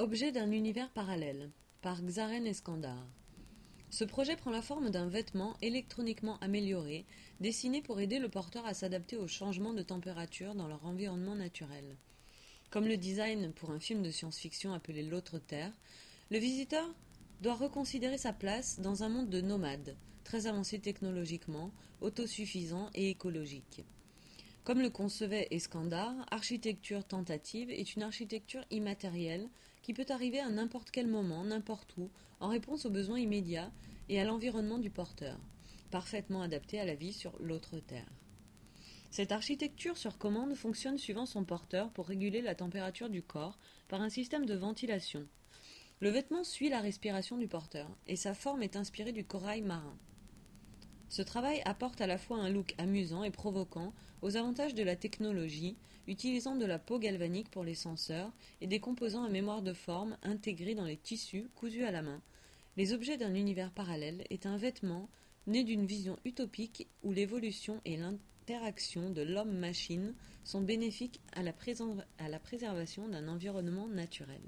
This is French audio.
Objet d'un univers parallèle par Xaren Eskandar. Ce projet prend la forme d'un vêtement électroniquement amélioré, dessiné pour aider le porteur à s'adapter aux changements de température dans leur environnement naturel. Comme le design pour un film de science-fiction appelé L'autre Terre, le visiteur doit reconsidérer sa place dans un monde de nomades, très avancé technologiquement, autosuffisant et écologique. Comme le concevait Eskandar, architecture tentative est une architecture immatérielle qui peut arriver à n'importe quel moment, n'importe où, en réponse aux besoins immédiats et à l'environnement du porteur, parfaitement adaptée à la vie sur l'autre Terre. Cette architecture sur commande fonctionne suivant son porteur pour réguler la température du corps par un système de ventilation. Le vêtement suit la respiration du porteur et sa forme est inspirée du corail marin. Ce travail apporte à la fois un look amusant et provoquant aux avantages de la technologie, utilisant de la peau galvanique pour les senseurs et des composants à mémoire de forme intégrés dans les tissus cousus à la main. Les objets d'un univers parallèle est un vêtement né d'une vision utopique où l'évolution et l'interaction de l'homme-machine sont bénéfiques à la, à la préservation d'un environnement naturel.